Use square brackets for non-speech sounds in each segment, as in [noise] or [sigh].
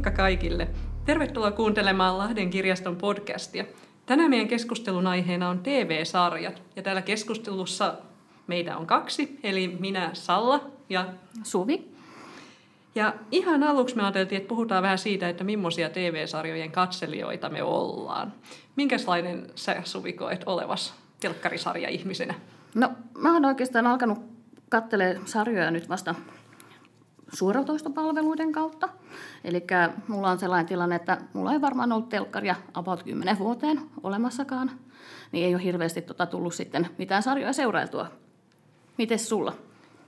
Moikka kaikille! Tervetuloa kuuntelemaan Lahden kirjaston podcastia. Tänään meidän keskustelun aiheena on TV-sarjat. Ja täällä keskustelussa meitä on kaksi, eli minä Salla ja Suvi. Ja ihan aluksi me ajateltiin, että puhutaan vähän siitä, että millaisia TV-sarjojen katselijoita me ollaan. Minkälainen sä Suvi koet olevas telkkarisarja ihmisenä? No, mä oon oikeastaan alkanut katselemaan sarjoja nyt vasta suoratoistopalveluiden kautta. Eli mulla on sellainen tilanne, että mulla ei varmaan ollut telkkaria about 10 vuoteen olemassakaan, niin ei ole hirveästi tota tullut sitten mitään sarjoja seurailtua. Mites sulla?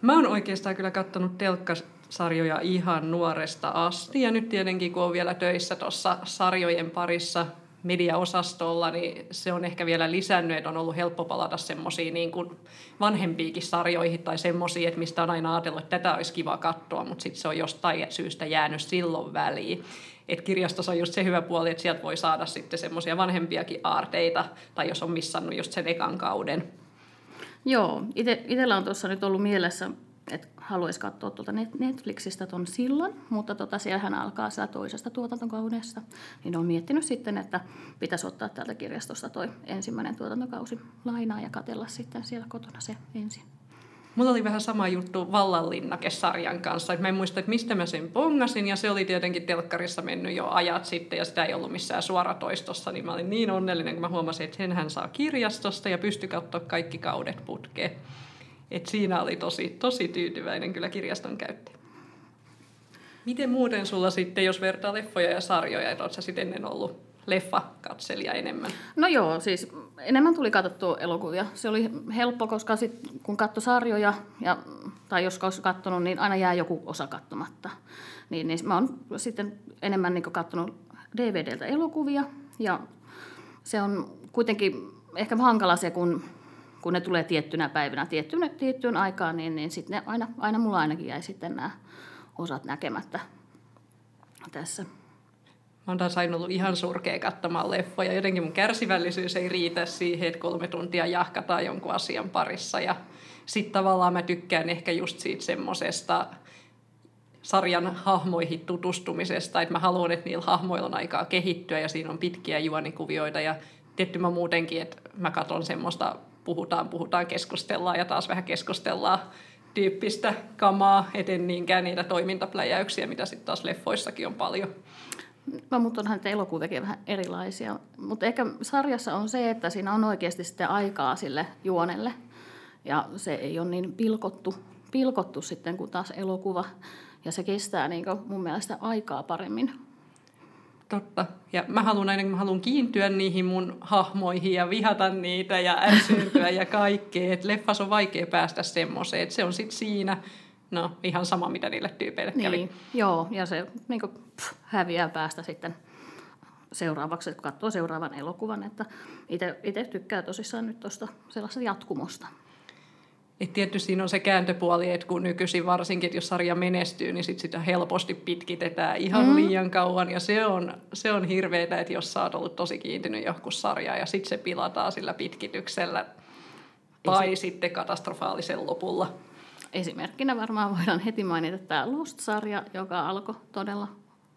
Mä oon oikeastaan kyllä katsonut telkkasarjoja ihan nuoresta asti ja nyt tietenkin kun on vielä töissä tuossa sarjojen parissa mediaosastolla, niin se on ehkä vielä lisännyt, että on ollut helppo palata semmoisiin niin kuin sarjoihin tai semmoisiin, että mistä on aina ajatellut, että tätä olisi kiva katsoa, mutta sitten se on jostain syystä jäänyt silloin väliin. Et kirjastossa on just se hyvä puoli, että sieltä voi saada sitten semmoisia vanhempiakin aarteita, tai jos on missannut just sen ekan kauden. Joo, itsellä on tuossa nyt ollut mielessä että haluaisi katsoa tuolta Netflixistä tuon sillan, mutta tota, siellähän alkaa sitä toisesta tuotantokaudesta. Niin on miettinyt sitten, että pitäisi ottaa täältä kirjastosta toi ensimmäinen tuotantokausi lainaa ja katella sitten siellä kotona se ensin. Mulla oli vähän sama juttu Vallanlinnake-sarjan kanssa. Mä en muista, että mistä mä sen pongasin, ja se oli tietenkin telkkarissa mennyt jo ajat sitten, ja sitä ei ollut missään suoratoistossa, niin mä olin niin onnellinen, kun mä huomasin, että sen hän saa kirjastosta, ja pystyi katsoa kaikki kaudet putkeen. Et siinä oli tosi, tosi tyytyväinen kyllä kirjaston käyttäjä. Miten muuten sulla sitten, jos vertaa leffoja ja sarjoja, että oletko sitten ennen ollut leffa-katselija enemmän? No joo, siis enemmän tuli katsottua elokuvia. Se oli helppo, koska sit, kun katsoi sarjoja, ja, tai jos olisi katsonut, niin aina jää joku osa katsomatta. Niin, niin mä oon sitten enemmän niin katsonut DVDltä elokuvia, ja se on kuitenkin ehkä hankala se, kun kun ne tulee tiettynä päivänä tiettyyn, tiettyyn aikaan, niin, niin sitten aina, aina mulla ainakin jäi sitten nämä osat näkemättä tässä. Mä oon taas aina ollut ihan surkea katsomaan leffoja. Jotenkin mun kärsivällisyys ei riitä siihen, että kolme tuntia jahkataan jonkun asian parissa. Ja sitten tavallaan mä tykkään ehkä just siitä semmosesta sarjan hahmoihin tutustumisesta, että mä haluan, että niillä hahmoilla on aikaa kehittyä ja siinä on pitkiä juonikuvioita ja tietty mä muutenkin, että mä katson semmoista puhutaan, puhutaan, keskustellaan ja taas vähän keskustellaan tyyppistä kamaa, eten niinkään niitä toimintapläjäyksiä, mitä sitten taas leffoissakin on paljon. No, mutta onhan te elokuviakin vähän erilaisia. Mutta ehkä sarjassa on se, että siinä on oikeasti sitten aikaa sille juonelle. Ja se ei ole niin pilkottu, pilkottu sitten kuin taas elokuva. Ja se kestää niin mun mielestä aikaa paremmin Totta. Ja mä haluan aina, mä haluan kiintyä niihin mun hahmoihin ja vihata niitä ja ärsyyntyä ja kaikkea. Että leffas on vaikea päästä semmoiseen, että se on sitten siinä, no ihan sama mitä niille tyypeille kävi. Niin, joo, ja se niin kuin, pff, häviää päästä sitten seuraavaksi, kun katsoo seuraavan elokuvan. Että itse tykkää tosissaan nyt tuosta sellaista jatkumosta. Et tietysti siinä on se kääntöpuoli, että kun nykyisin varsinkin, että jos sarja menestyy, niin sit sitä helposti pitkitetään ihan mm. liian kauan. Ja se on, se on hirveetä, että jos sä oot ollut tosi kiintynyt johonkin sarjaan ja sitten se pilataan sillä pitkityksellä tai Esi- sitten katastrofaalisen lopulla. Esimerkkinä varmaan voidaan heti mainita tämä Lost-sarja, joka alkoi todella,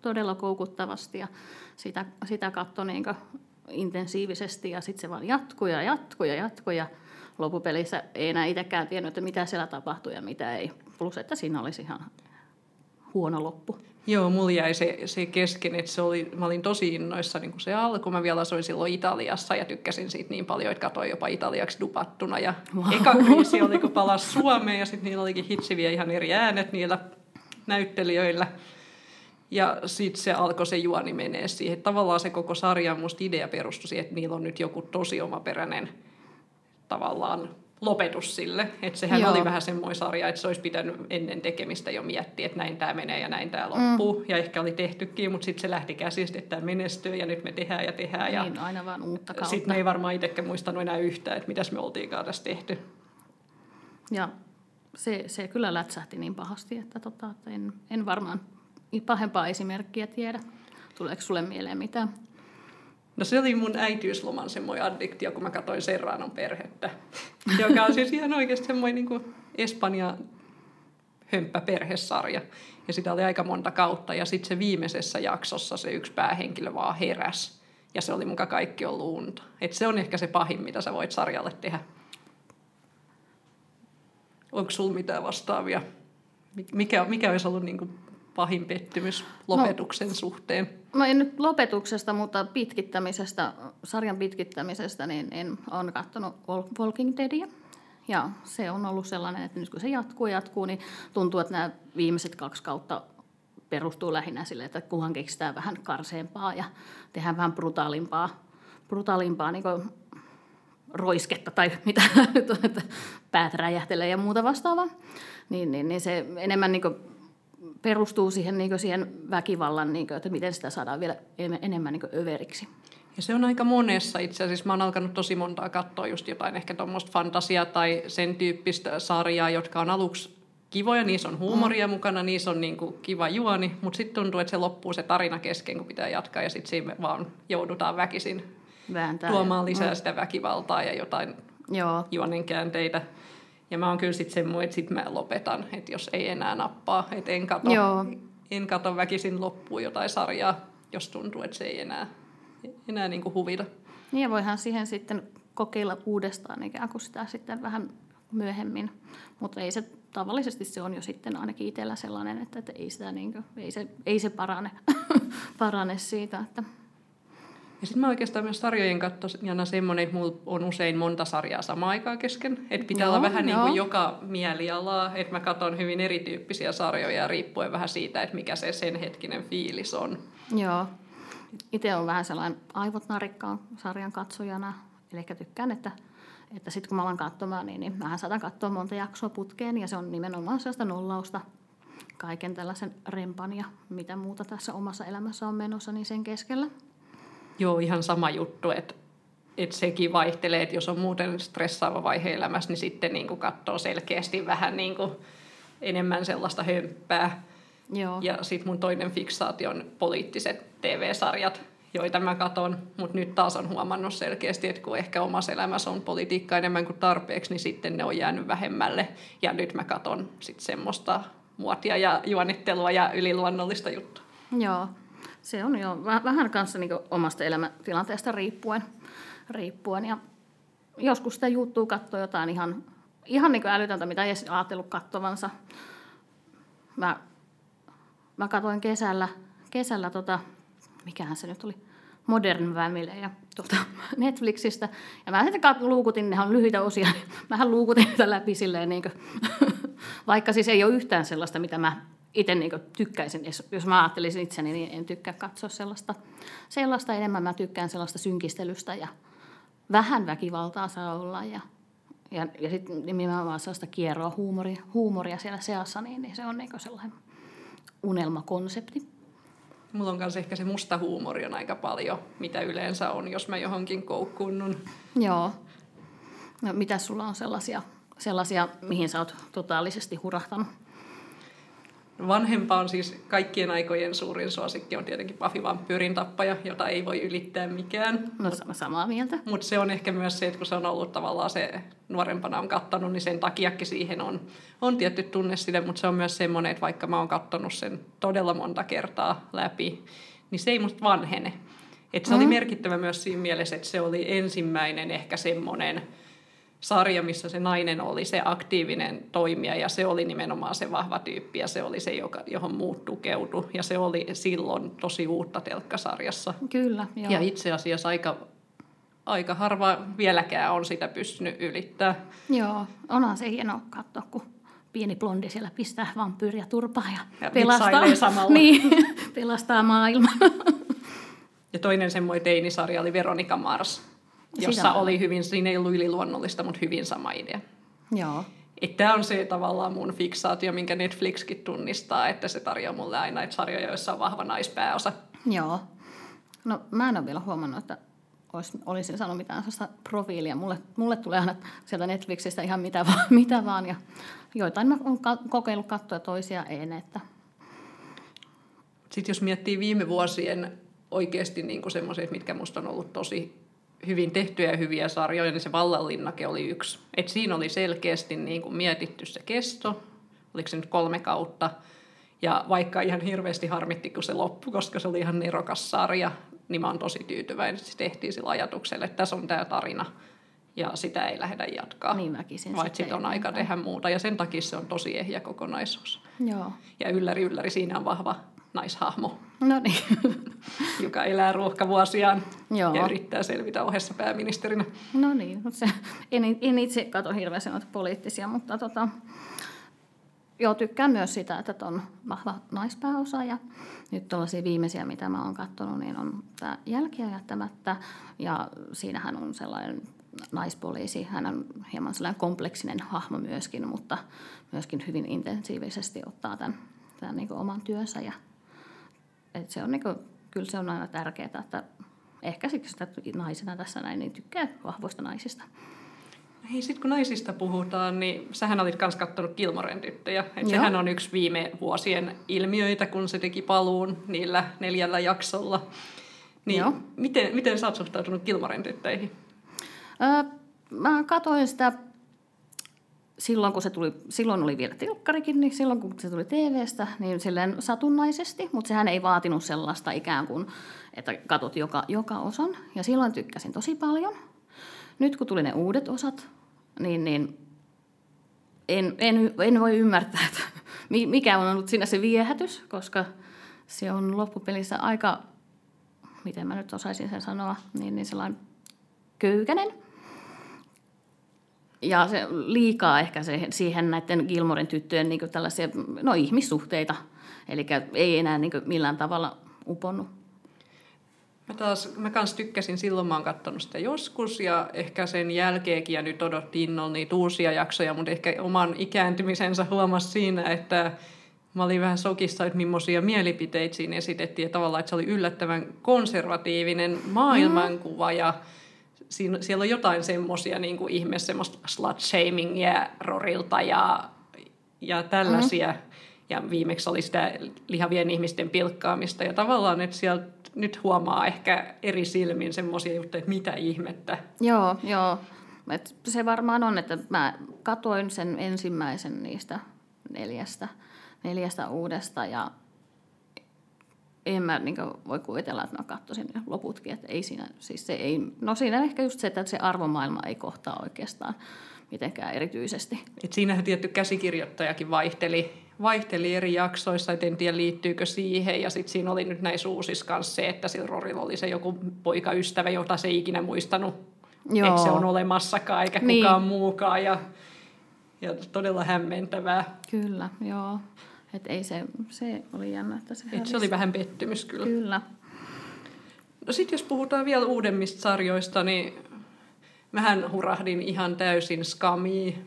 todella koukuttavasti ja sitä, sitä katsoi niin intensiivisesti ja sitten se vaan jatkuu ja jatkuu ja jatkuu ja loppupelissä ei enää itsekään tiennyt, että mitä siellä tapahtui ja mitä ei. Plus, että siinä olisi ihan huono loppu. Joo, mulla jäi se, se kesken, että se oli, mä olin tosi innoissa niin kun se alkoi. Mä vielä asuin silloin Italiassa ja tykkäsin siitä niin paljon, että katsoin jopa italiaksi dupattuna. Ja wow. eka kriisi oli, kun palasi Suomeen ja sitten niillä olikin hitsiviä ihan eri äänet niillä näyttelijöillä. Ja sitten se alkoi se juoni menee siihen. Tavallaan se koko sarja musta idea perustui siihen, että niillä on nyt joku tosi omaperäinen tavallaan lopetus sille. Että sehän Joo. oli vähän semmoinen sarja, että se olisi pitänyt ennen tekemistä jo miettiä, että näin tämä menee ja näin tämä loppuu. Mm. Ja ehkä oli tehtykin, mutta sitten se lähti käsistä, että tämä menestyy ja nyt me tehdään ja tehdään. Ja niin, aina vaan uutta kautta. Sitten me ei varmaan itsekään muistanut enää yhtään, että mitäs me oltiinkaan tässä tehty. Ja se, se kyllä lätsähti niin pahasti, että, tota, että en, en varmaan pahempaa esimerkkiä tiedä. Tuleeko sulle mieleen mitään? No se oli mun äitiysloman semmoinen addiktio, kun mä katsoin Serranon perhettä, [laughs] joka on siis ihan oikeasti semmoinen niin Espanja hömppä perhesarja. Ja sitä oli aika monta kautta. Ja sitten se viimeisessä jaksossa se yksi päähenkilö vaan heräs. Ja se oli muka kaikki ollut unta. Et se on ehkä se pahin, mitä sä voit sarjalle tehdä. Onko sulla mitään vastaavia? Mikä, mikä olisi ollut niin kuin pahin pettymys lopetuksen no, suhteen? No en nyt lopetuksesta, mutta pitkittämisestä, sarjan pitkittämisestä, niin en ole katsonut Walking Deadia. Ja se on ollut sellainen, että nyt kun se jatkuu ja jatkuu, niin tuntuu, että nämä viimeiset kaksi kautta perustuu lähinnä sille, että kunhan keksitään vähän karseempaa ja tehdään vähän brutaalimpaa, brutaalimpaa niin roisketta tai mitä nyt [laughs] on, että päät räjähtelee ja muuta vastaavaa. Niin, niin, niin se enemmän niin perustuu siihen, niin siihen väkivallan, niin kuin, että miten sitä saadaan vielä enemmän niin överiksi. Ja se on aika monessa itse asiassa. Mä oon alkanut tosi montaa katsoa just jotain ehkä tuommoista fantasia tai sen tyyppistä sarjaa, jotka on aluksi kivoja, niissä on huumoria mm. mukana, niissä on niin kuin kiva juoni, mutta sitten tuntuu, että se loppuu se tarina kesken, kun pitää jatkaa ja sitten siinä vaan joudutaan väkisin Vääntää tuomaan lisää mm. sitä väkivaltaa ja jotain Joo. juonen käänteitä. Ja mä oon kyllä sitten semmoinen, että sit mä lopetan, että jos ei enää nappaa, että en kato, Joo. en kato väkisin loppuun jotain sarjaa, jos tuntuu, että se ei enää, enää niin kuin huvita. Niin ja voihan siihen sitten kokeilla uudestaan ikään kuin sitä sitten vähän myöhemmin, mutta ei se tavallisesti se on jo sitten ainakin itsellä sellainen, että, että ei, sitä niin kuin, ei, se, ei se parane, [laughs] parane siitä, että ja sitten mä oikeastaan myös sarjojen katsojana semmoinen, että mulla on usein monta sarjaa samaan aikaan kesken. Että pitää joo, olla vähän niin kuin joka mielialaa. Että mä katson hyvin erityyppisiä sarjoja riippuen vähän siitä, että mikä se sen hetkinen fiilis on. Joo. Itse on vähän sellainen aivot narikkaan sarjan katsojana. Eli tykkään, että, että sitten kun mä alan katsomaan, niin, niin mähän saatan katsoa monta jaksoa putkeen. Ja se on nimenomaan sellaista nollausta kaiken tällaisen rempan ja mitä muuta tässä omassa elämässä on menossa, niin sen keskellä. Joo, ihan sama juttu, että että sekin vaihtelee, että jos on muuten stressaava vaihe elämässä, niin sitten niin kuin katsoo selkeästi vähän niin kuin enemmän sellaista hömppää. Joo. Ja sitten mun toinen fiksaatio on poliittiset TV-sarjat, joita mä katon, mutta nyt taas on huomannut selkeästi, että kun ehkä omassa elämässä on politiikka enemmän kuin tarpeeksi, niin sitten ne on jäänyt vähemmälle. Ja nyt mä katon sitten semmoista muotia ja juonittelua ja yliluonnollista juttua. Joo, se on jo vähän kanssa niin omasta elämäntilanteesta riippuen. riippuen. Ja joskus sitä juttuu katsoa jotain ihan, ihan niin älytöntä, mitä ei edes ajatellut kattovansa. Mä, mä katsoin kesällä, kesällä tota, mikähän se nyt oli, Modern Family ja tuota, [laughs] Netflixistä. Ja mä sitten luukutin, nehän on lyhyitä osia, [laughs] mähän luukutin niitä läpi silleen, niin kuin, [laughs] vaikka siis ei ole yhtään sellaista, mitä mä itse niin tykkäisin, jos mä ajattelisin itseni, niin en tykkää katsoa sellaista, sellaista enemmän. Mä tykkään sellaista synkistelystä ja vähän väkivaltaa saa olla ja, ja, ja sitten nimenomaan sellaista kierroa huumoria, huumoria siellä seassa, niin, niin se on niin sellainen unelmakonsepti. Mulla on myös ehkä se musta huumori on aika paljon, mitä yleensä on, jos mä johonkin koukkunnun. Joo. No, mitä sulla on sellaisia, sellaisia, mihin sä oot totaalisesti hurahtanut? Vanhempa on siis kaikkien aikojen suurin suosikki on tietenkin Buffy Vampyyrin tappaja, jota ei voi ylittää mikään. No samaa mieltä. Mutta se on ehkä myös se, että kun se on ollut tavallaan se nuorempana on kattanut, niin sen takiakin siihen on, on tietty tunne sille, mutta se on myös semmoinen, että vaikka mä oon kattonut sen todella monta kertaa läpi, niin se ei musta vanhene. Et se mm. oli merkittävä myös siinä mielessä, että se oli ensimmäinen ehkä semmoinen sarja, missä se nainen oli se aktiivinen toimija ja se oli nimenomaan se vahva tyyppi ja se oli se, joka, johon muut tukeutui ja se oli silloin tosi uutta telkkasarjassa. Kyllä, joo. Ja itse asiassa aika, aika harva vieläkään on sitä pystynyt ylittämään. Joo, onhan se hieno katsoa, kun pieni blondi siellä pistää vampyyriä turpaa ja, ja pelastaa, samalla. [laughs] niin, pelastaa maailman. Ja toinen semmoinen teinisarja oli Veronika Mars, jossa oli hyvin, siinä ei ollut yliluonnollista, mutta hyvin sama idea. Joo. Tämä on se tavallaan mun fiksaatio, minkä Netflixkin tunnistaa, että se tarjoaa mulle aina että sarjoja, joissa on vahva naispääosa. Joo. No mä en ole vielä huomannut, että olis, olisin sanonut mitään sellaista profiilia. Mulle, mulle tulee aina sieltä Netflixistä ihan mitä [laughs] vaan, mitä vaan ja joitain mä oon kokeillut katsoa toisia en. Että... Sitten jos miettii viime vuosien oikeasti niin semmoisia, mitkä musta on ollut tosi hyvin tehtyjä ja hyviä sarjoja, niin se Vallanlinnake oli yksi. Et siinä oli selkeästi niin kuin mietitty se kesto, oliko se nyt kolme kautta. Ja vaikka ihan hirveästi harmitti, kun se loppui, koska se oli ihan nerokas sarja, niin mä oon tosi tyytyväinen, että se tehtiin sillä ajatuksella, että tässä on tämä tarina ja sitä ei lähdetä jatkaa. Niin väkisin. Vaan sitten on aika tehdä muuta ja sen takia se on tosi ehjä kokonaisuus. Joo. Ja ylläri ylläri siinä on vahva naishahmo, No niin. [laughs] joka elää ruuhkavuosiaan Joo. ja yrittää selvitä ohessa pääministerinä. No niin, se, en, en itse katso hirveästi noita poliittisia, mutta tota, joo, tykkään myös sitä, että on vahva naispääosa ja nyt tuollaisia viimeisiä, mitä mä oon katsonut, niin on tämä jälkiä jättämättä ja siinähän on sellainen naispoliisi, hän on hieman sellainen kompleksinen hahmo myöskin, mutta myöskin hyvin intensiivisesti ottaa tämän, tämän niin oman työnsä ja et se on niin kuin, kyllä se on aina tärkeää, että ehkä siksi, että naisena tässä näin, niin tykkää vahvoista naisista. Hei, sitten kun naisista puhutaan, niin sähän olit myös katsonut Kilmoren tyttöjä. Et sehän on yksi viime vuosien ilmiöitä, kun se teki paluun niillä neljällä jaksolla. Niin Joo. miten, miten sä oot suhtautunut Kilmoren tyttöihin? Öö, mä katsoin sitä silloin, kun se tuli, silloin oli vielä telkkarikin, niin silloin kun se tuli TVstä, niin silleen satunnaisesti, mutta sehän ei vaatinut sellaista ikään kuin, että katot joka, joka osan. Ja silloin tykkäsin tosi paljon. Nyt kun tuli ne uudet osat, niin, niin en, en, en voi ymmärtää, että [laughs] mi- mikä on ollut siinä se viehätys, koska se on loppupelissä aika, miten mä nyt osaisin sen sanoa, niin, niin sellainen köykänen. Ja se liikaa ehkä se, siihen näiden Gilmoren tyttöjen niin tällaisia no, ihmissuhteita. Eli ei enää niin millään tavalla uponnut. Mä taas, mä kans tykkäsin silloin, mä oon katsonut sitä joskus ja ehkä sen jälkeenkin ja nyt odotti innolla niitä uusia jaksoja, mutta ehkä oman ikääntymisensä huomasi siinä, että mä olin vähän sokissa, että millaisia mielipiteitä siinä esitettiin ja tavallaan, että se oli yllättävän konservatiivinen maailmankuva ja siinä, siellä on jotain semmoisia niin kuin ihme, semmoista slut-shamingia Rorilta ja, ja tällaisia. Mm. Ja viimeksi oli sitä lihavien ihmisten pilkkaamista. Ja tavallaan, että sieltä nyt huomaa ehkä eri silmin semmoisia juttuja, että mitä ihmettä. Joo, joo. Et se varmaan on, että mä katoin sen ensimmäisen niistä neljästä, neljästä uudesta ja en mä niin voi kuvitella, että mä katsoisin ne loputkin, että ei siinä, siis se ei, no siinä ehkä just se, että se arvomaailma ei kohtaa oikeastaan mitenkään erityisesti. Et siinähän tietty käsikirjoittajakin vaihteli, vaihteli eri jaksoissa, et en tiedä liittyykö siihen. Ja sitten siinä oli nyt näissä uusissa kanssa se, että sillä Rorilla oli se joku poikaystävä, jota se ei ikinä muistanut, Joo. että se on olemassakaan eikä Niin. kukaan muukaan. Ja, ja todella hämmentävää. Kyllä, joo. Et ei se, se oli jännä, että se Et se oli vähän pettymys kyllä. Kyllä. No sitten jos puhutaan vielä uudemmista sarjoista, niin mähän hurahdin ihan täysin skamiin.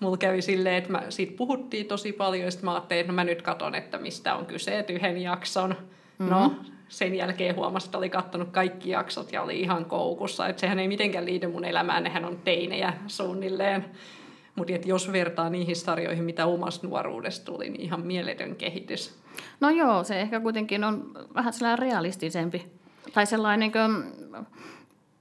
Mulla kävi silleen, että mä, siitä puhuttiin tosi paljon, ja sitten mä ajattelin, että no mä nyt katon, että mistä on kyse, että yhden jakson. Mm-hmm. No, sen jälkeen huomasin, että oli kattonut kaikki jaksot ja oli ihan koukussa. Että sehän ei mitenkään liity mun elämään, nehän on teinejä suunnilleen. Mutta jos vertaa niihin sarjoihin, mitä omasta nuoruudesta tuli, niin ihan mieletön kehitys. No joo, se ehkä kuitenkin on vähän sellainen realistisempi. Tai sellainen kuin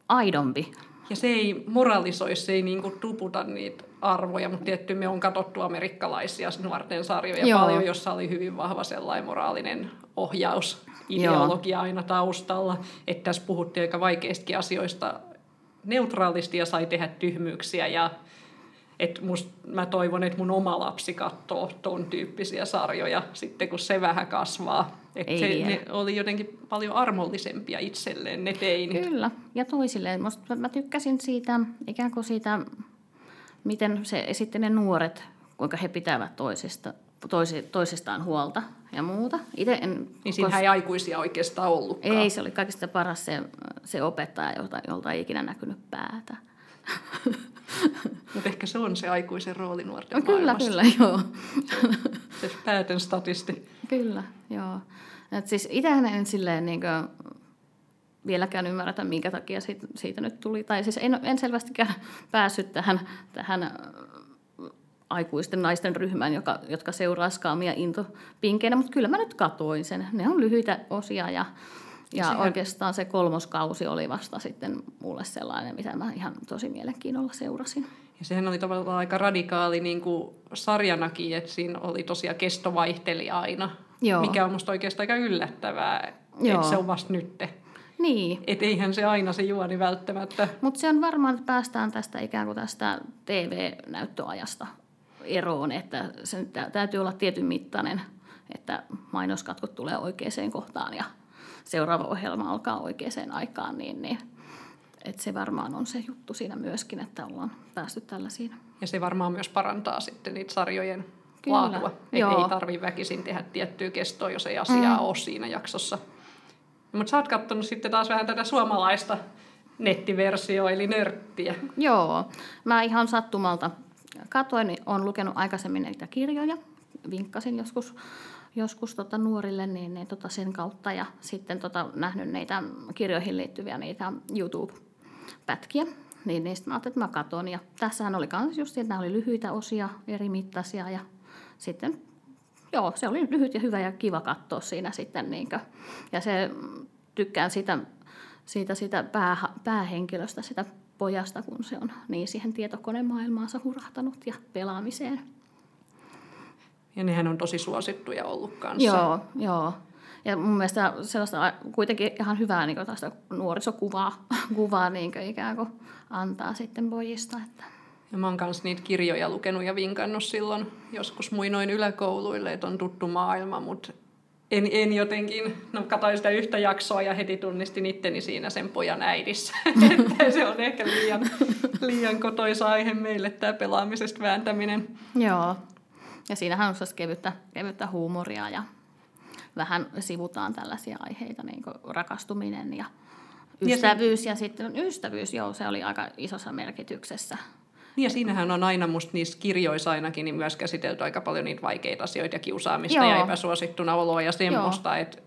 aidompi. Ja se ei moralisoi, se ei niinku tuputa niitä arvoja, mutta tietty me on katsottu amerikkalaisia nuorten sarjoja Joo. paljon, jossa oli hyvin vahva sellainen moraalinen ohjaus, ideologia aina taustalla. Että tässä puhuttiin aika vaikeistakin asioista neutraalisti ja sai tehdä tyhmyyksiä ja et must, mä toivon, että mun oma lapsi katsoo ton tyyppisiä sarjoja sitten, kun se vähän kasvaa. Et Ei se, vielä. ne oli jotenkin paljon armollisempia itselleen, ne teinit. Kyllä, ja toisilleen. Musta mä tykkäsin siitä, ikään kuin siitä, miten se esitti ne nuoret, kuinka he pitävät toisista, toisi, toisistaan huolta ja muuta. Itse en, Niin siinähän ei aikuisia oikeastaan ollutkaan. ei, se oli kaikista paras se, se opettaja, jolta, jolta ei ikinä näkynyt päätä. [laughs] [laughs] Mutta ehkä se on se aikuisen rooli nuorten No, kyllä, maailmassa. kyllä, joo. Se päätön statisti. Kyllä, joo. Et siis itsehän en silleen niin kuin, vieläkään ymmärretä, minkä takia siitä, siitä nyt tuli. Tai siis en, en selvästikään päässyt tähän, tähän äh, aikuisten naisten ryhmään, joka, jotka seuraa skaamia intopinkeinä, mutta kyllä mä nyt katoin sen. Ne on lyhyitä osia ja, ja Sehän- oikeastaan se kolmoskausi oli vasta sitten mulle sellainen, mitä mä ihan tosi mielenkiinnolla seurasin. Ja sehän oli tavallaan aika radikaali niin kuin sarjanakin, että siinä oli tosiaan kesto vaihteli aina, Joo. mikä on musta oikeastaan aika yllättävää, Joo. että se on vasta nytte. Niin, Että eihän se aina se juoni välttämättä. mutta se on varmaan, että päästään tästä ikään kuin tästä TV-näyttöajasta eroon, että se nyt tä- täytyy olla tietyn mittainen, että mainoskatkot tulee oikeaan kohtaan ja seuraava ohjelma alkaa oikeaan aikaan, niin, niin että se varmaan on se juttu siinä myöskin, että ollaan päästy tällaisiin. Ja se varmaan myös parantaa sitten niitä sarjojen Kyllä, laatua. Että ei tarvi väkisin tehdä tiettyä kestoa, jos ei asiaa mm. ole siinä jaksossa. Mutta sä oot katsonut sitten taas vähän tätä suomalaista nettiversioa, eli nörttiä. Joo, mä ihan sattumalta katoin, niin olen lukenut aikaisemmin niitä kirjoja, vinkkasin joskus, joskus tota nuorille niin, niin tota sen kautta ja sitten tota nähnyt niitä kirjoihin liittyviä niitä YouTube-pätkiä. Niin niistä mä ajattelin, että mä katon. Ja tässähän oli myös just, että nämä oli lyhyitä osia, eri mittaisia ja sitten joo, se oli lyhyt ja hyvä ja kiva katsoa siinä sitten. Niinkö. Ja se tykkään sitä, siitä, siitä pää, päähenkilöstä, sitä pojasta, kun se on niin siihen tietokonemaailmaansa hurahtanut ja pelaamiseen. Ja nehän on tosi suosittuja ollut kanssa. Joo, joo. Ja mun mielestä sellaista kuitenkin ihan hyvää niin tästä nuorisokuvaa [laughs] kuvaa, niin ikään kuin antaa sitten pojista. Että. Ja mä oon kanssa niitä kirjoja lukenut ja vinkannut silloin joskus muinoin yläkouluille, että on tuttu maailma, mutta en, en jotenkin, no katsoin sitä yhtä jaksoa ja heti tunnistin itteni siinä sen pojan äidissä. [laughs] Että se on ehkä liian, liian kotoisa aihe meille tämä pelaamisesta vääntäminen. Joo. Ja siinähän on sellaista kevyttä, kevyttä huumoria ja vähän sivutaan tällaisia aiheita, niin kuin rakastuminen ja Ja ystävyys. Ja sitten ystävyys, joo, se oli aika isossa merkityksessä. Niin ja siinähän on aina musta niissä kirjoissa ainakin niin myös käsitelty aika paljon niitä vaikeita asioita ja kiusaamista Joo. ja epäsuosittuna oloa ja semmoista. Et,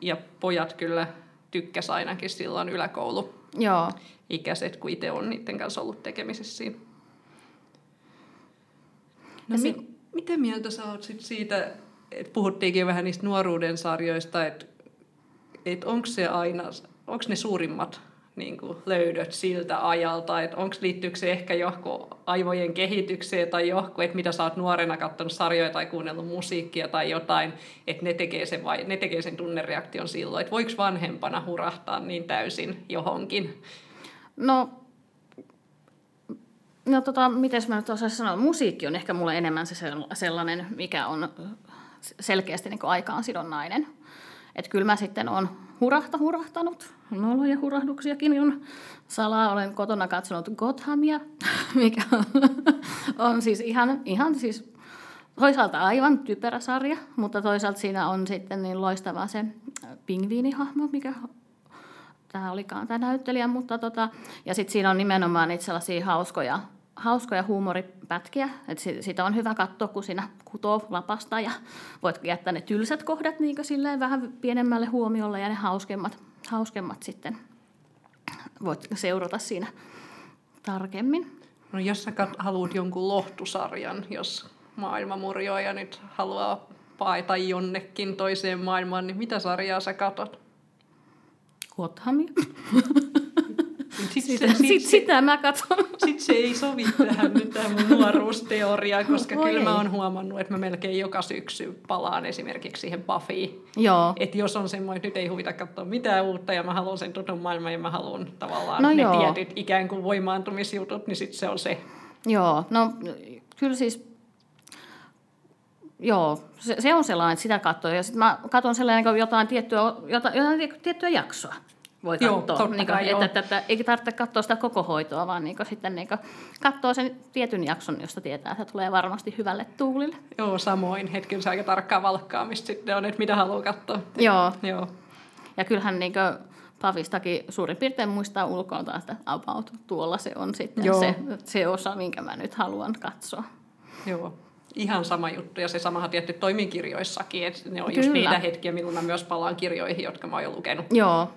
ja pojat kyllä tykkäs ainakin silloin yläkoulu Joo, ikäiset, kun itse on niiden kanssa ollut tekemisissä siinä. No Ja mi- mitä mieltä sä oot sit siitä, että puhuttiinkin jo vähän niistä nuoruuden sarjoista, että et onko se aina, onko ne suurimmat niin kuin löydöt siltä ajalta, että onko liittyykö se ehkä johonkin aivojen kehitykseen tai johonkin, että mitä sä oot nuorena katsonut sarjoja tai kuunnellut musiikkia tai jotain, että ne tekee sen, vai, ne tekee sen tunnereaktion silloin, että voiko vanhempana hurahtaa niin täysin johonkin? No, no tota, miten mä nyt osaisin sanoa, musiikki on ehkä mulle enemmän se sell- sellainen, mikä on selkeästi niin aikaan sidonnainen. Että kyllä mä sitten on hurahta hurahtanut, noloja hurahduksiakin on. Salaa olen kotona katsonut Gothamia, [laughs] mikä on, [laughs] on siis ihan, ihan siis toisaalta aivan typerä sarja, mutta toisaalta siinä on sitten niin loistava se pingviinihahmo, mikä tämä olikaan tämä näyttelijä, mutta tota, ja sitten siinä on nimenomaan niitä sellaisia hauskoja, hauskoja huumoripätkiä, että si- sitä on hyvä katsoa, kun siinä kutoo lapasta ja voit jättää ne tylsät kohdat niin silleen vähän pienemmälle huomiolle ja ne hauskemmat, hauskemmat sitten voit seurata siinä tarkemmin. No jos sä haluat jonkun lohtusarjan, jos maailma murjoaa ja nyt haluaa paeta jonnekin toiseen maailmaan, niin mitä sarjaa sä katot? Gothamia. Sitten Sitä, sit, sit, sitä mä katson. sit se ei sovi tähän nyt tähän mun nuoruusteoriaan, koska Voi kyllä mä ei. oon huomannut, että mä melkein joka syksy palaan esimerkiksi siihen Buffyin. Joo. Että jos on semmoinen, että nyt ei huvita katsoa mitään uutta ja mä haluan sen tutun maailman ja mä haluan tavallaan No ne joo. tietyt ikään kuin voimaantumisjutut, niin sitten se on se. Joo, no kyllä siis, joo, se, se on sellainen, että sitä katsoo. Ja sitten mä katson sellainen niin jotain tiettyä, jotain, jotain tiettyä jaksoa. Voi Joo, katsoa, totta niin kuin, kai, että, joo. että, että, ei tarvitse katsoa sitä koko hoitoa, vaan niin kuin, sitten niin kuin, katsoo sen tietyn jakson, josta tietää, että tulee varmasti hyvälle tuulille. Joo, samoin. Hetken se aika tarkkaa valkkaamista sitten on, että mitä haluaa katsoa. Joo, Joo. ja kyllähän niin kuin, Pavistakin suurin piirtein muistaa ulkoa, että about tuolla se on sitten Joo. se, se osa, minkä mä nyt haluan katsoa. Joo. Ihan sama juttu, ja se samahan tietty toimii kirjoissakin, että ne on just Kyllä. niitä hetkiä, milloin mä myös palaan kirjoihin, jotka mä oon jo lukenut. Joo,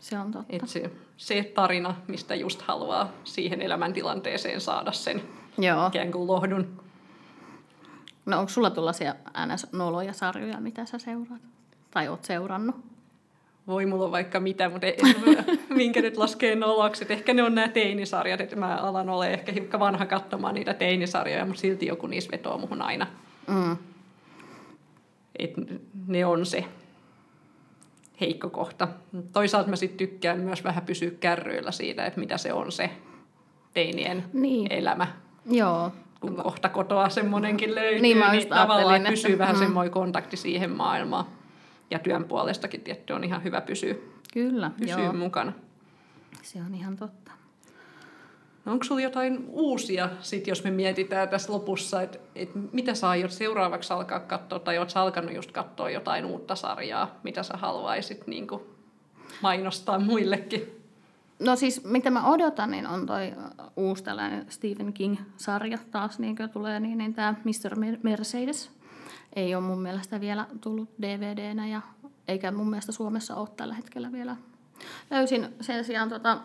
se on totta. Et se, se tarina, mistä just haluaa siihen elämäntilanteeseen saada sen Joo. ikään kuin lohdun. No onko sulla tuollaisia NS-noloja sarjoja, mitä sä seuraat? Tai oot seurannut? Voi mulla on vaikka mitä, mutta ei, [laughs] minkä nyt laskee noloksi. Et ehkä ne on nämä teinisarjat, että mä alan olla ehkä hiukan vanha katsomaan niitä teinisarjoja, mutta silti joku niissä vetoo muhun aina. Mm. Et ne on se heikko kohta. Toisaalta mä sitten tykkään myös vähän pysyä kärryillä siitä, että mitä se on se teinien niin. elämä. Joo. Kun kohta kotoa semmoinenkin löytyy, niin, niin tavallaan pysyy vähän mm. semmoinen kontakti siihen maailmaan. Ja työn puolestakin tietty on ihan hyvä pysyä, Kyllä, pysyä joo. mukana. Se on ihan totta. No onko sinulla jotain uusia, sit jos me mietitään tässä lopussa, että et mitä sä aiot seuraavaksi alkaa katsoa, tai oletko alkanut just katsoa jotain uutta sarjaa, mitä sä haluaisit niin mainostaa muillekin? No siis, mitä mä odotan, niin on toi uusi tällainen Stephen King-sarja taas, niin kuin tulee, niin, niin tämä Mr. Mercedes ei ole mun mielestä vielä tullut DVDnä, ja eikä mun mielestä Suomessa ole tällä hetkellä vielä. Löysin sen sijaan tota,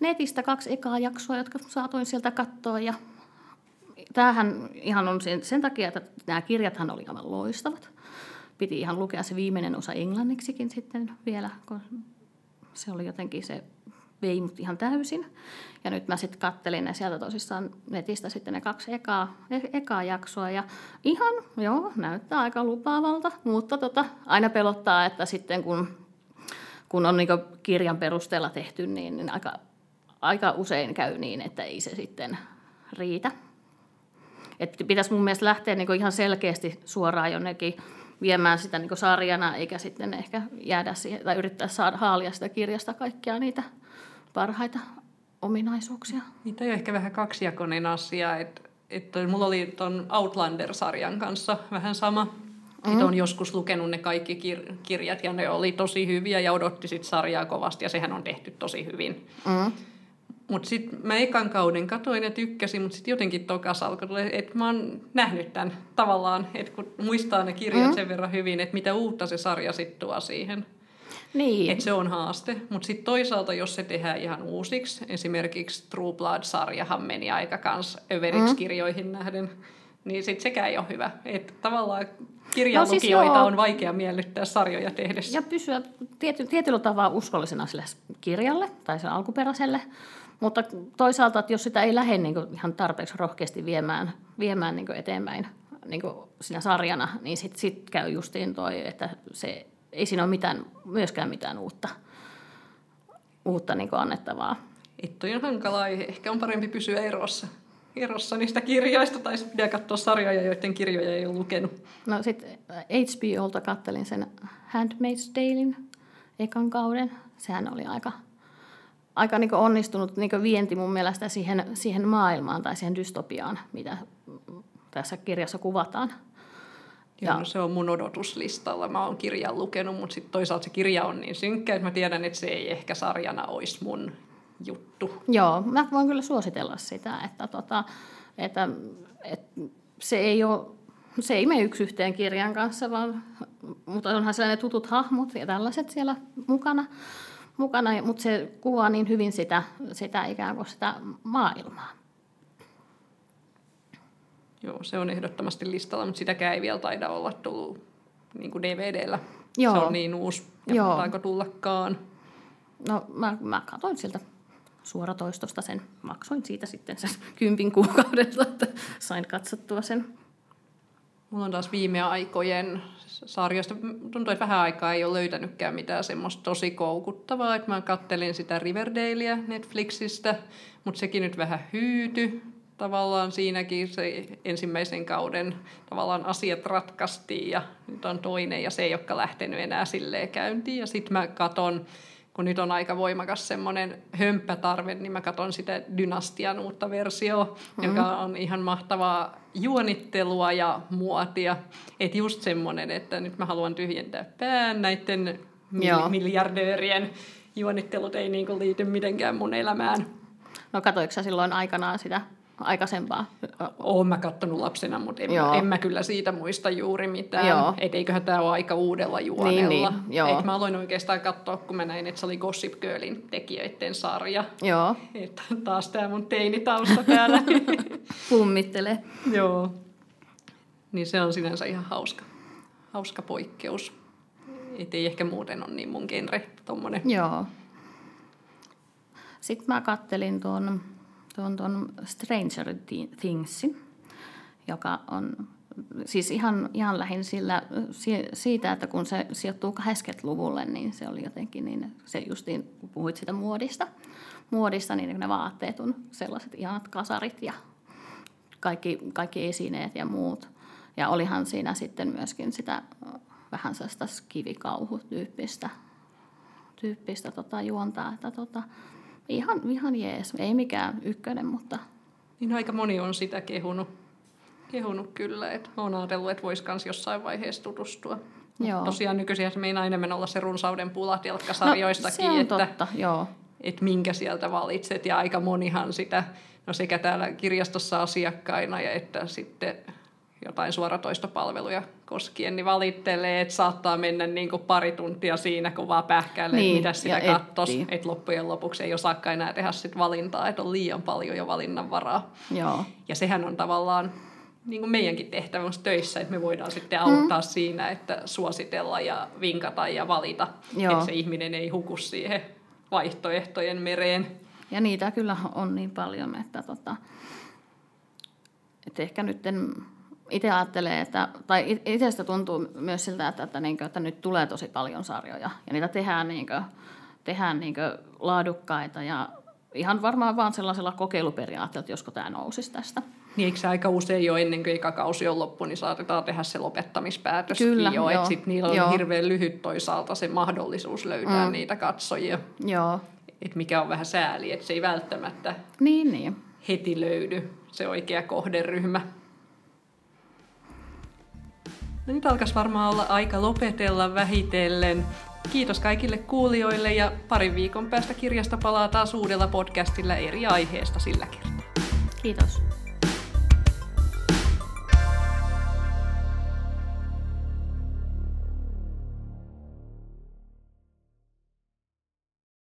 netistä kaksi ekaa jaksoa, jotka saatoin sieltä katsoa, ja tämähän ihan on sen, sen takia, että nämä kirjathan oli aivan loistavat. Piti ihan lukea se viimeinen osa englanniksikin sitten vielä, kun se oli jotenkin se vei mut ihan täysin. Ja nyt mä sitten kattelin ne sieltä tosissaan netistä sitten ne kaksi ekaa, e- ekaa jaksoa. Ja ihan, joo, näyttää aika lupaavalta, mutta tota, aina pelottaa, että sitten kun, kun on niinku kirjan perusteella tehty, niin, niin aika, aika usein käy niin, että ei se sitten riitä. Että pitäisi mun mielestä lähteä niinku ihan selkeästi suoraan jonnekin viemään sitä niin sarjana, eikä sitten ehkä jäädä siihen, tai yrittää saada haalia sitä kirjasta kaikkia niitä parhaita ominaisuuksia. Niitä on ehkä vähän kaksijakoinen asia, että että mulla oli tuon Outlander-sarjan kanssa vähän sama. Mm. Että on joskus lukenut ne kaikki kir- kirjat ja ne oli tosi hyviä ja odotti sit sarjaa kovasti ja sehän on tehty tosi hyvin. Mm. Mutta sitten mä ekan kauden katoin ja tykkäsin, mutta sitten jotenkin tokas alkoi tulla, että mä oon nähnyt tämän tavallaan, että kun muistaa ne kirjat mm. sen verran hyvin, että mitä uutta se sarja sitten tuo siihen. Niin. Että se on haaste. Mutta sitten toisaalta, jos se tehdään ihan uusiksi, esimerkiksi True Blood-sarjahan meni aika kans överiksi mm. kirjoihin nähden, niin sitten sekään ei ole hyvä. Että tavallaan kirjalukijoita no siis on vaikea miellyttää sarjoja tehdessä. Ja pysyä tiety, tietyllä tavalla uskollisena sille kirjalle tai sen alkuperäiselle. Mutta toisaalta, että jos sitä ei lähde niin kuin ihan tarpeeksi rohkeasti viemään, viemään niin kuin eteenpäin niin kuin siinä sarjana, niin sitten sit käy justiin toi, että se, ei siinä ole mitään, myöskään mitään uutta, uutta niin annettavaa. Että on hankala Ehkä on parempi pysyä erossa, erossa niistä kirjoista, tai pitää katsoa sarjoja, joiden kirjoja ei ole lukenut. No sitten HBOlta kattelin sen Handmaid's Talein ekan kauden. Sehän oli aika aika niin onnistunut niin vienti mun mielestä siihen, siihen maailmaan tai siihen dystopiaan, mitä tässä kirjassa kuvataan. Joo, no se on mun odotuslistalla. Mä oon kirjan lukenut, mutta sitten toisaalta se kirja on niin synkkä, että mä tiedän, että se ei ehkä sarjana olisi mun juttu. Joo, mä voin kyllä suositella sitä, että, tota, että, että se ei ole se ei mene yksi yhteen kirjan kanssa, vaan, mutta onhan sellainen tutut hahmot ja tällaiset siellä mukana mukana, mutta se kuvaa niin hyvin sitä, sitä ikään kuin sitä maailmaa. Joo, se on ehdottomasti listalla, mutta sitäkään ei vielä taida olla tullut niin kuin DVDllä. Joo. Se on niin uusi, ja Joo. tullakaan. No mä, mä katsoin siltä suoratoistosta sen, maksoin siitä sitten sen [laughs] kympin kuukaudelta, että sain katsottua sen Mulla on taas viime aikojen sarjoista, tuntuu, että vähän aikaa ei ole löytänytkään mitään semmoista tosi koukuttavaa, että mä kattelin sitä Riverdalea Netflixistä, mutta sekin nyt vähän hyyty. Tavallaan siinäkin se ensimmäisen kauden tavallaan asiat ratkaistiin ja nyt on toinen ja se ei olekaan lähtenyt enää silleen käyntiin. Ja sitten mä katon kun nyt on aika voimakas semmoinen hömppätarve, niin mä katson sitä Dynastian uutta versiota, mm-hmm. joka on ihan mahtavaa juonittelua ja muotia. Että just semmoinen, että nyt mä haluan tyhjentää pään näiden Joo. miljardöörien juonittelut ei niinku liity mitenkään mun elämään. No katoiko silloin aikanaan sitä aikaisempaa? Olen mä kattonut lapsena, mutta en, en mä kyllä siitä muista juuri mitään. Joo. Et eiköhän tämä ole aika uudella juonella. Niin, niin, joo. Et mä aloin oikeastaan katsoa, kun mä näin, että se oli Gossip Girlin tekijöiden sarja. Joo. Että taas tämä mun teinitausta täällä. [laughs] Pummittelee. joo. Niin se on sinänsä ihan hauska, hauska poikkeus. Et ei ehkä muuten ole niin mun genre tommonen. Joo. Sitten mä kattelin tuon, tuon, tuon Stranger Thingsin, joka on siis ihan, ihan lähin sillä, siitä, että kun se sijoittuu 80-luvulle, niin se oli jotenkin niin, se justiin, kun puhuit sitä muodista, muodista, niin ne vaatteet on sellaiset ihanat kasarit ja kaikki, kaikki esineet ja muut. Ja olihan siinä sitten myöskin sitä vähän sellaista kivikauhutyyppistä tyyppistä tota, juontaa, että tota, ihan, ihan jees, ei mikään ykkönen, mutta... Niin aika moni on sitä kehunut, kehunut kyllä, että olen ajatellut, että voisi myös jossain vaiheessa tutustua. Joo. Tosiaan nykyisin se meinaa enemmän olla se runsauden pula telkkasarjoistakin, no, että, totta, joo. että minkä sieltä valitset. Ja aika monihan sitä, no sekä täällä kirjastossa asiakkaina ja että sitten jotain suoratoistopalveluja koskien, niin valittelee, että saattaa mennä niin kuin pari tuntia siinä, kun vaan pähkäilee, niin, mitä sitä kattos. Että loppujen lopuksi ei osaakaan enää tehdä sit valintaa, että on liian paljon jo valinnanvaraa. Joo. Ja sehän on tavallaan niin kuin meidänkin tehtävä töissä, että me voidaan sitten auttaa mm. siinä, että suositella ja vinkata ja valita, Joo. että se ihminen ei huku siihen vaihtoehtojen mereen. Ja niitä kyllä on niin paljon, että, tota, että ehkä nyt en, itse ajattelee, että, tai itsestä tuntuu myös siltä, että, että, niin kuin, että nyt tulee tosi paljon sarjoja ja niitä tehdään, niin kuin, tehdään niin kuin laadukkaita ja ihan varmaan vaan sellaisella kokeiluperiaatteella, että josko tämä nousisi tästä. Niin eikö se aika usein jo ennen kuin kausi on loppu, niin saatetaan tehdä se lopettamispäätös Kyllä, jo, että sitten niillä on joo. hirveän lyhyt toisaalta se mahdollisuus löytää mm. niitä katsojia. Joo. Et mikä on vähän sääli, että se ei välttämättä niin, niin. heti löydy se oikea kohderyhmä. No nyt alkaisi varmaan olla aika lopetella vähitellen. Kiitos kaikille kuulijoille ja parin viikon päästä kirjasta palaa taas uudella podcastilla eri aiheesta sillä kertaa. Kiitos.